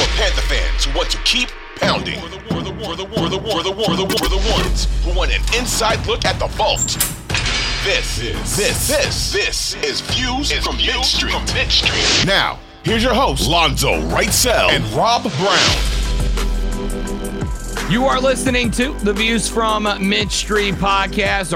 For Panther fans who want to keep pounding. For the, for the, for the, for the, for the, for the, for the ones who want an inside look at the vault. This, this, this, this, this is Views from Mint Street. From Mint Street. Now, here's your host, Lonzo Wrightsell and Rob Brown. You are listening to the Views from Mint Street podcast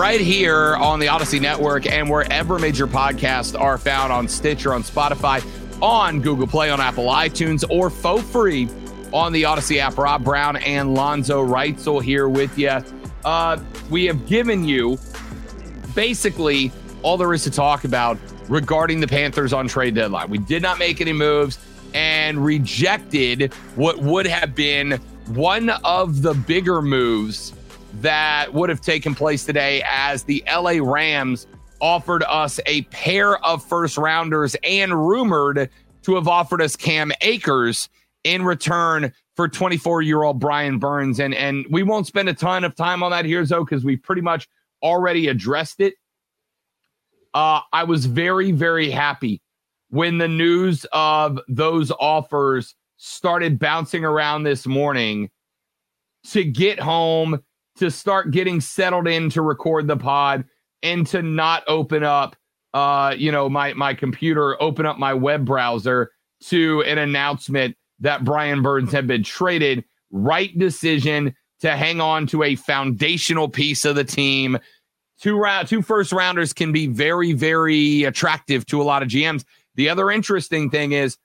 right here on the Audacy Network and wherever major podcasts are found on Stitcher, on Spotify, on Google Play, on Apple iTunes, or for free on the Audacy app. Rob Brown and Lonzo Wrightsell here with you. Uh, we have given you basically all there is to talk about regarding the Panthers on trade deadline. We did not make any moves and rejected what would have been one of the bigger moves that would have taken place today as the LA Rams offered us a pair of first rounders and rumored to have offered us Cam Akers in return for 24 year old Brian Burns. And, and we won't spend a ton of time on that here, Zoe, because we pretty much already addressed it. Uh, I was very, very happy when the news of those offers started bouncing around this morning to get home, to start getting settled in to record the pod, and to not open up uh, you know, my my computer, open up my web browser to an announcement that Brian Burns had been traded. Right decision to hang on to a foundational piece of the team. Two round, two first rounders can be very, very attractive to a lot of GMs. The other interesting thing is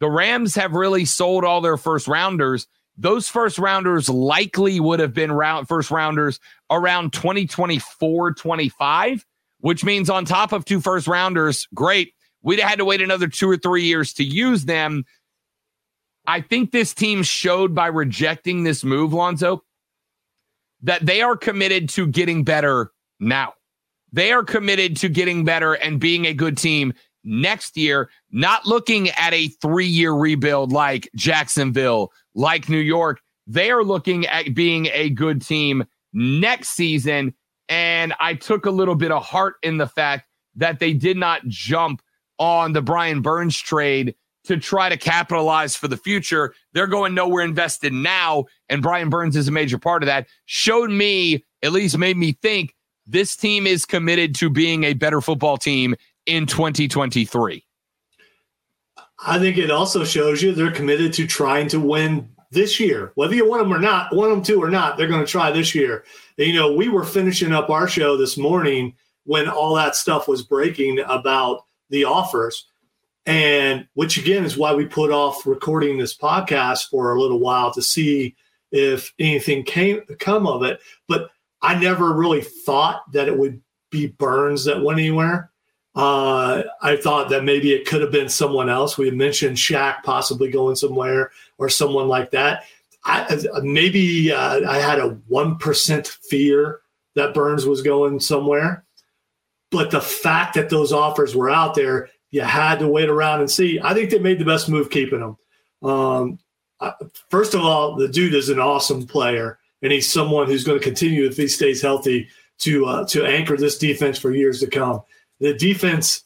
the Rams have really sold all their first rounders. Those first rounders likely would have been round first rounders around 2024, 25, which means on top of two first rounders, great. We'd have had to wait another two or three years to use them. I think this team showed by rejecting this move, Lonzo, that they are committed to getting better now. They are committed to getting better and being a good team next year, not looking at a three year rebuild like Jacksonville, like New York. They are looking at being a good team next season. And I took a little bit of heart in the fact that they did not jump on the Brian Burns trade to try to capitalize for the future. They're going nowhere invested now. And Brian Burns is a major part of that. Showed me, at least made me think, this team is committed to being a better football team in 2023. I think it also shows you they're committed to trying to win this year. Whether you want them or not, want them to or not, they're going to try this year. You know, we were finishing up our show this morning when all that stuff was breaking about the offers. And which again is why we put off recording this podcast for a little while to see if anything came come of it. But I never really thought that it would be Burns that went anywhere. Uh, I thought that maybe it could have been someone else. We mentioned Shaq possibly going somewhere or someone like that. I, maybe uh, I had a one percent fear that Burns was going somewhere, but the fact that those offers were out there, you had to wait around and see. I think they made the best move keeping him. Um, first of all, the dude is an awesome player, and he's someone who's going to continue if he stays healthy to uh, to anchor this defense for years to come the defense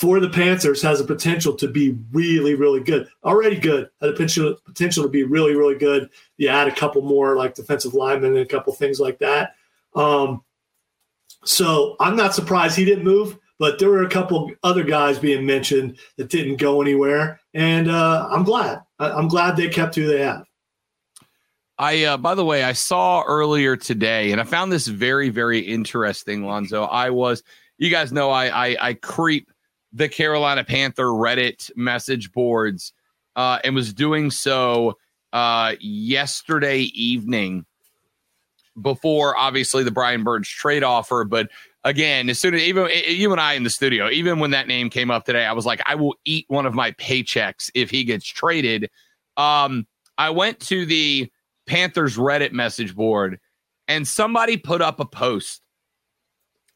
for the Panthers has a potential to be really, really good. Already good, had a potential potential to be really, really good. You add a couple more like defensive linemen and a couple things like that. Um, so I'm not surprised he didn't move, but there were a couple other guys being mentioned that didn't go anywhere, and uh, I'm glad. I'm glad they kept who they have. I, uh, by the way, I saw earlier today, and I found this very, very interesting, Lonzo. I was you guys know I I, I creep the Carolina Panther Reddit message boards uh, and was doing so uh, yesterday evening before obviously the Brian Burns trade offer. But again, as soon as even you and I in the studio, even when that name came up today, I was like, I will eat one of my paychecks if he gets traded. Um, I went to the Panthers Reddit message board and somebody put up a post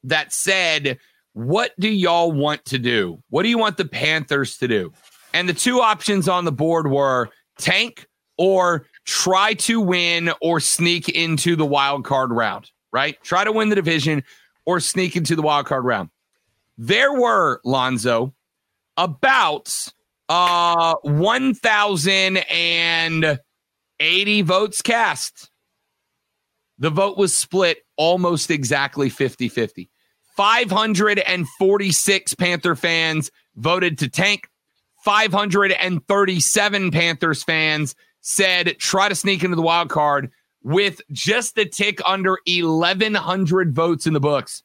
that said, What do y'all want to do? What do you want the Panthers to do? And the two options on the board were tank or try to win or sneak into the wild card round, right? Try to win the division or sneak into the wild card round. There were, Lonzo, about uh 1,080 votes cast. The vote was split almost exactly 50 50. 546 Panther fans voted to tank. 537 Panthers fans said try to sneak into the wild card with just a tick under 1,100 votes in the books.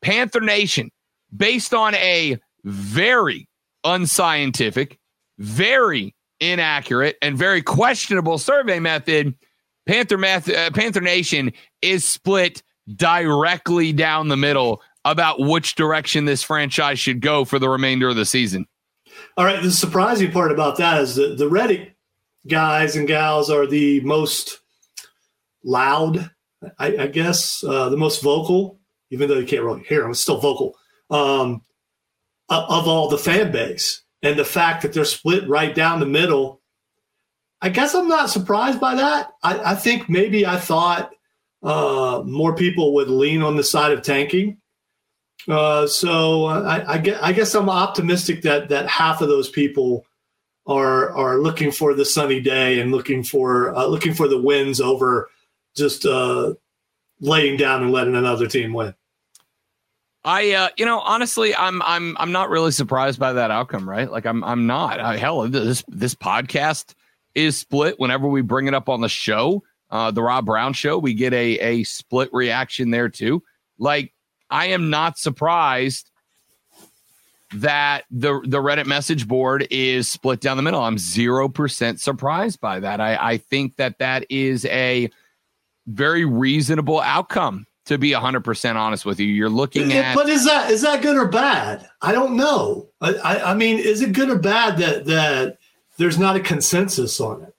Panther Nation, based on a very unscientific, very inaccurate, and very questionable survey method, Panther Math, uh, Panther Nation is split directly down the middle about which direction this franchise should go for the remainder of the season. All right. The surprising part about that is that the Reddit guys and gals are the most loud, I, I guess, uh, the most vocal, even though you can't really hear them, it's still vocal, um, of all the fan base. And the fact that they're split right down the middle I guess I'm not surprised by that. I, I think maybe I thought uh, more people would lean on the side of tanking. Uh, so I, I, guess, I guess I'm optimistic that that half of those people are are looking for the sunny day and looking for uh, looking for the wins over just uh, laying down and letting another team win. I, uh, you know, honestly, I'm, I'm, I'm not really surprised by that outcome, right? Like, I'm, I'm not. I, hell, this, this podcast is split whenever we bring it up on the show. Uh, the Rob Brown show, we get a a split reaction there too. Like I am not surprised that the the Reddit message board is split down the middle. I'm zero percent surprised by that. I, I think that that is a very reasonable outcome. To be 100% honest with you, you're looking at. But is that is that good or bad? I don't know. I, I, I mean, is it good or bad that that there's not a consensus on it.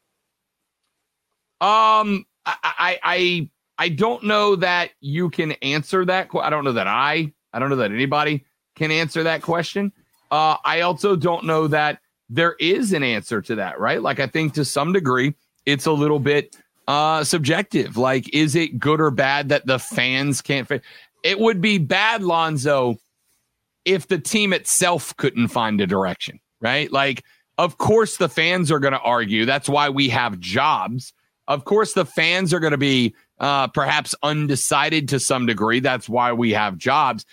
Um, I, I, I don't know that you can answer that. I don't know that I, I don't know that anybody can answer that question. Uh, I also don't know that there is an answer to that, right? Like, I think to some degree, it's a little bit uh, subjective. Like, is it good or bad that the fans can't fit? It would be bad, Lonzo, if the team itself couldn't find a direction, right? Like, of course, the fans are going to argue. That's why we have jobs. Of course, the fans are going to be uh, perhaps undecided to some degree. That's why we have jobs.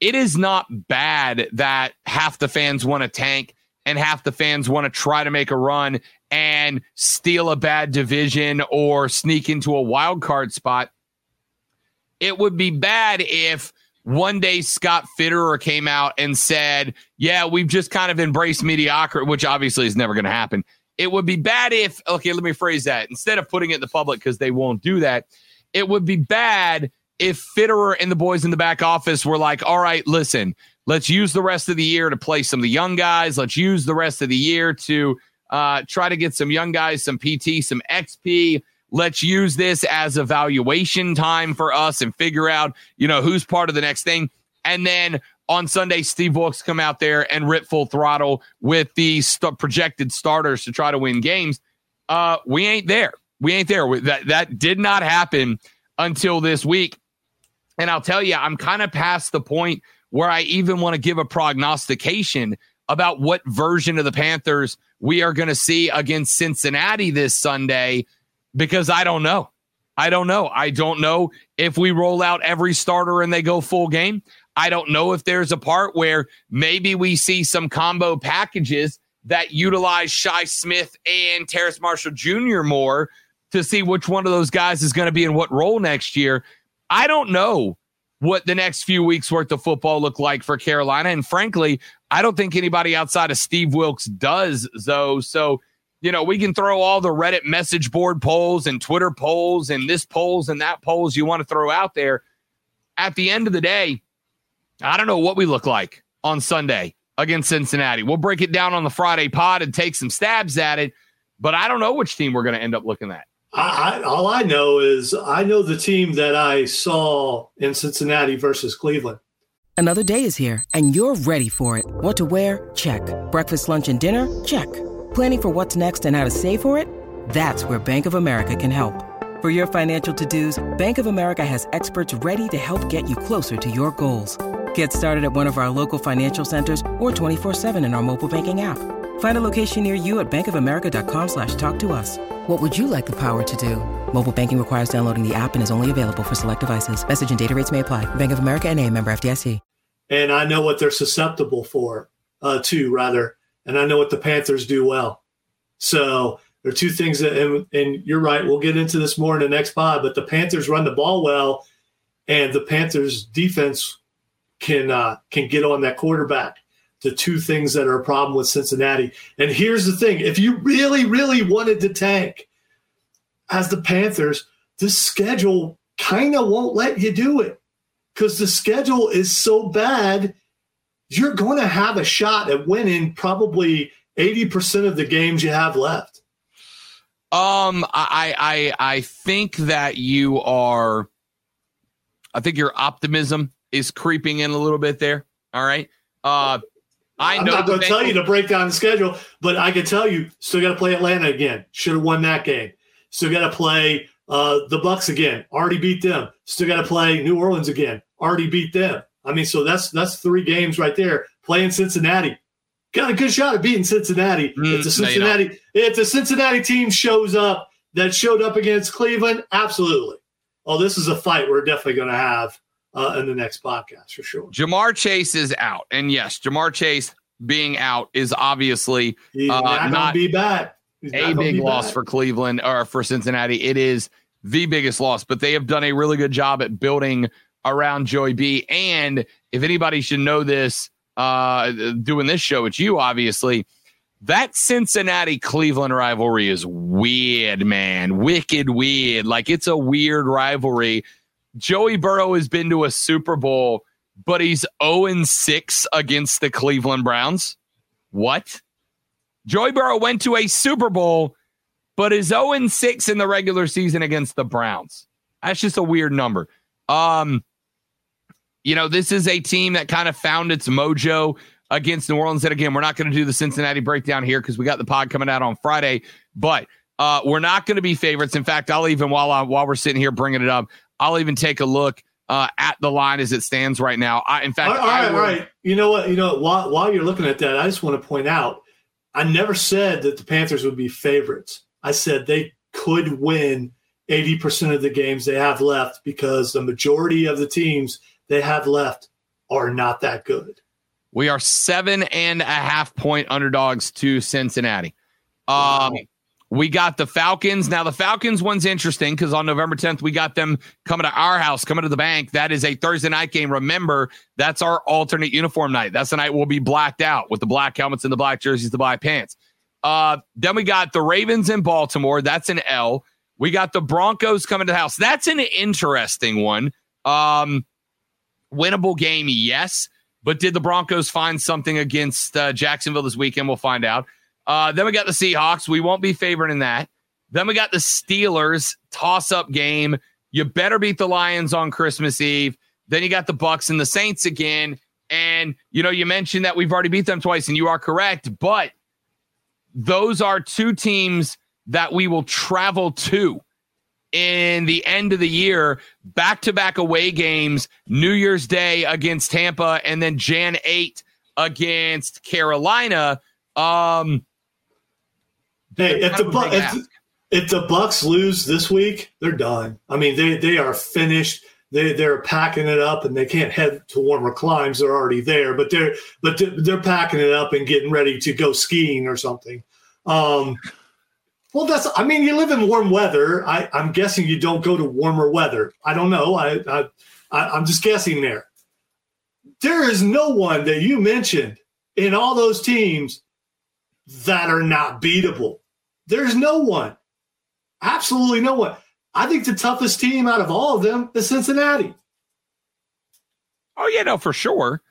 It is not bad that half the fans want to tank and half the fans want to try to make a run and steal a bad division or sneak into a wild card spot. It would be bad if one day Scott Fitterer came out and said, Yeah, we've just kind of embraced mediocrity, which obviously is never going to happen. It would be bad if, okay, let me phrase that. Instead of putting it in the public because they won't do that, it would be bad if Fitterer and the boys in the back office were like, All right, listen, let's use the rest of the year to play some of the young guys. Let's use the rest of the year to uh, try to get some young guys, some PT, some XP Let's use this as evaluation time for us and figure out, you know, who's part of the next thing. And then on Sunday, Steve Wilks come out there and rip full throttle with the st- projected starters to try to win games. Uh, we ain't there. We ain't there. That that did not happen until this week. And I'll tell you, I'm kind of past the point where I even want to give a prognostication about what version of the Panthers we are going to see against Cincinnati this Sunday because I don't know. I don't know. I don't know if we roll out every starter and they go full game. I don't know if there's a part where maybe we see some combo packages that utilize Shi Smith and Terrace Marshall Jr. more to see which one of those guys is going to be in what role next year. I don't know what the next few weeks worth of football look like for Carolina. And frankly, I don't think anybody outside of Steve Wilks does, though. So, you know, we can throw all the Reddit message board polls and Twitter polls and this polls and that polls you want to throw out there. At the end of the day, I don't know what we look like on Sunday against Cincinnati. We'll break it down on the Friday pod and take some stabs at it, but I don't know which team we're going to end up looking at. I, I, all I know is I know the team that I saw in Cincinnati versus Cleveland. Another day is here, and you're ready for it. What to wear? Check. Breakfast, lunch, and dinner? Check. Planning for what's next and how to save for it? That's where Bank of America can help. For your financial to-dos, Bank of America has experts ready to help get you closer to your goals. Get started at one of our local financial centers or 24-7 in our mobile banking app. Find a location near you at bankofamerica.com slash talk to us. What would you like the power to do? Mobile banking requires downloading the app and is only available for select devices. Message and data rates may apply. Bank of America and a member FDIC. And I know what they're susceptible for, uh, to rather. And I know what the Panthers do well. So there are two things that, and, and you're right, we'll get into this more in the next pod, but the Panthers run the ball well and the Panthers defense can, uh, can get on that quarterback the two things that are a problem with Cincinnati. And here's the thing if you really, really wanted to tank as the Panthers, the schedule kind of won't let you do it because the schedule is so bad. You're going to have a shot at winning probably 80% of the games you have left. Um, I, I, I think that you are, I think your optimism is creeping in a little bit there. All right. Uh, I I'm not going to tell you to break down the schedule, but I can tell you still got to play Atlanta again. Should have won that game. Still got to play uh, the Bucs again. Already beat them. Still got to play New Orleans again. Already beat them. I mean, so that's that's three games right there. Playing Cincinnati, got a good shot at beating Cincinnati. Mm, if the Cincinnati no, if the Cincinnati team shows up that showed up against Cleveland, absolutely. Oh, this is a fight we're definitely going to have uh, in the next podcast for sure. Ja'Marr Chase is out, and yes, Ja'Marr Chase being out is obviously uh, not, not be back. a big loss back. for Cleveland or for Cincinnati. It is the biggest loss, but they have done a really good job at building around Joey B. And if anybody should know this, uh, doing this show, it's you, obviously. That Cincinnati Cleveland rivalry is weird, man. Wicked weird. Like it's a weird rivalry Joey Burrow has been to a Super Bowl, but he's 0 6 against the Cleveland Browns. What? Joey Burrow went to a Super Bowl, but is 0 6 in the regular season against the Browns. That's just a weird number. Um, you know, this is a team that kind of found its mojo against New Orleans. And again, we're not going to do the Cincinnati breakdown here because we got the pod coming out on Friday, but uh, we're not going to be favorites. In fact, I'll even while I, while we're sitting here bringing it up, I'll even take a look uh, at the line as it stands right now. I, in fact, all right, all right. You know what? You know while while you're looking at that, I just want to point out, I never said that the Panthers would be favorites. I said they could win 80% of the games they have left because the majority of the teams they have left are not that good. We are seven and a half point underdogs to Cincinnati. Um, wow. We got the Falcons. Now, the Falcons one's interesting because on November 10th, we got them coming to our house, coming to the bank. That is a Thursday night game. Remember, that's our alternate uniform night. That's the night we'll be blacked out with the black helmets and the black jerseys, the black pants. Uh, then we got the Ravens in Baltimore. That's an L. We got the Broncos coming to the house. That's an interesting one. Um, winnable game, yes. But did the Broncos find something against uh, Jacksonville this weekend? We'll find out. Uh, then we got the Seahawks. We won't be favored in that. Then we got the Steelers toss up game. You better beat the Lions on Christmas Eve. Then you got the Bucs and the Saints again. And you know, you mentioned that we've already beat them twice, and you are correct. But those are two teams that we will travel to in the end of the year, back to back away games, New Year's Day against Tampa, and then Jan 8 against Carolina. Um, Hey, if the, Bu- if, if the Bucs lose this week, they're done. I mean, they they are finished. They they're packing it up, and they can't head to warmer climes. They're already there, but they're but they're, packing it up and getting ready to go skiing or something. Um, well, that's. I mean, you live in warm weather. I, I'm guessing you don't go to warmer weather. I don't know. I, I, I I'm just guessing there. There is no one that you mentioned in all those teams that are not beatable. There's no one. Absolutely no one. I think the toughest team out of all of them is Cincinnati. Oh yeah, no, for sure,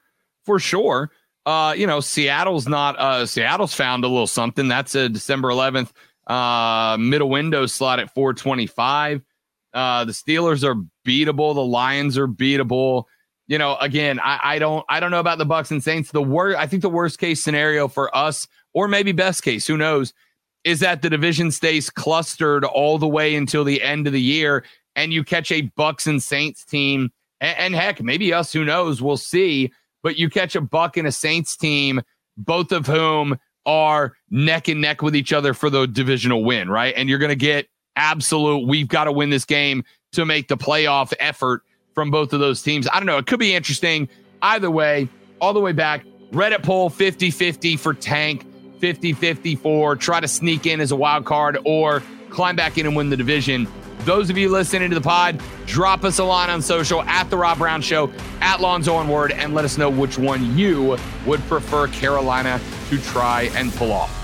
for sure. Uh, you know, Seattle's not. Uh, Seattle's found a little something. That's a December 11th uh, middle window slot at 425. Uh, the Steelers are beatable. The Lions are beatable. You know, again, I, I don't, I don't know about the Bucs and Saints. The worst, I think the worst case scenario for us, or maybe best case, who knows, is that the division stays clustered all the way until the end of the year, and you catch a Bucs and Saints team, and, and heck, maybe us, who knows, we'll see. But you catch a Buc and a Saints team, both of whom are neck and neck with each other for the divisional win, right? And you're going to get absolute, we've got to win this game to make the playoff effort from both of those teams. I don't know. It could be interesting. Either way, all the way back, Reddit poll 50 50 for Tank, 50 50 for try to sneak in as a wild card or climb back in and win the division. Those of you listening to the pod, drop us a line on social at The Rob Brown Show, at Lonzo and Word, and let us know which one you would prefer Carolina to try and pull off.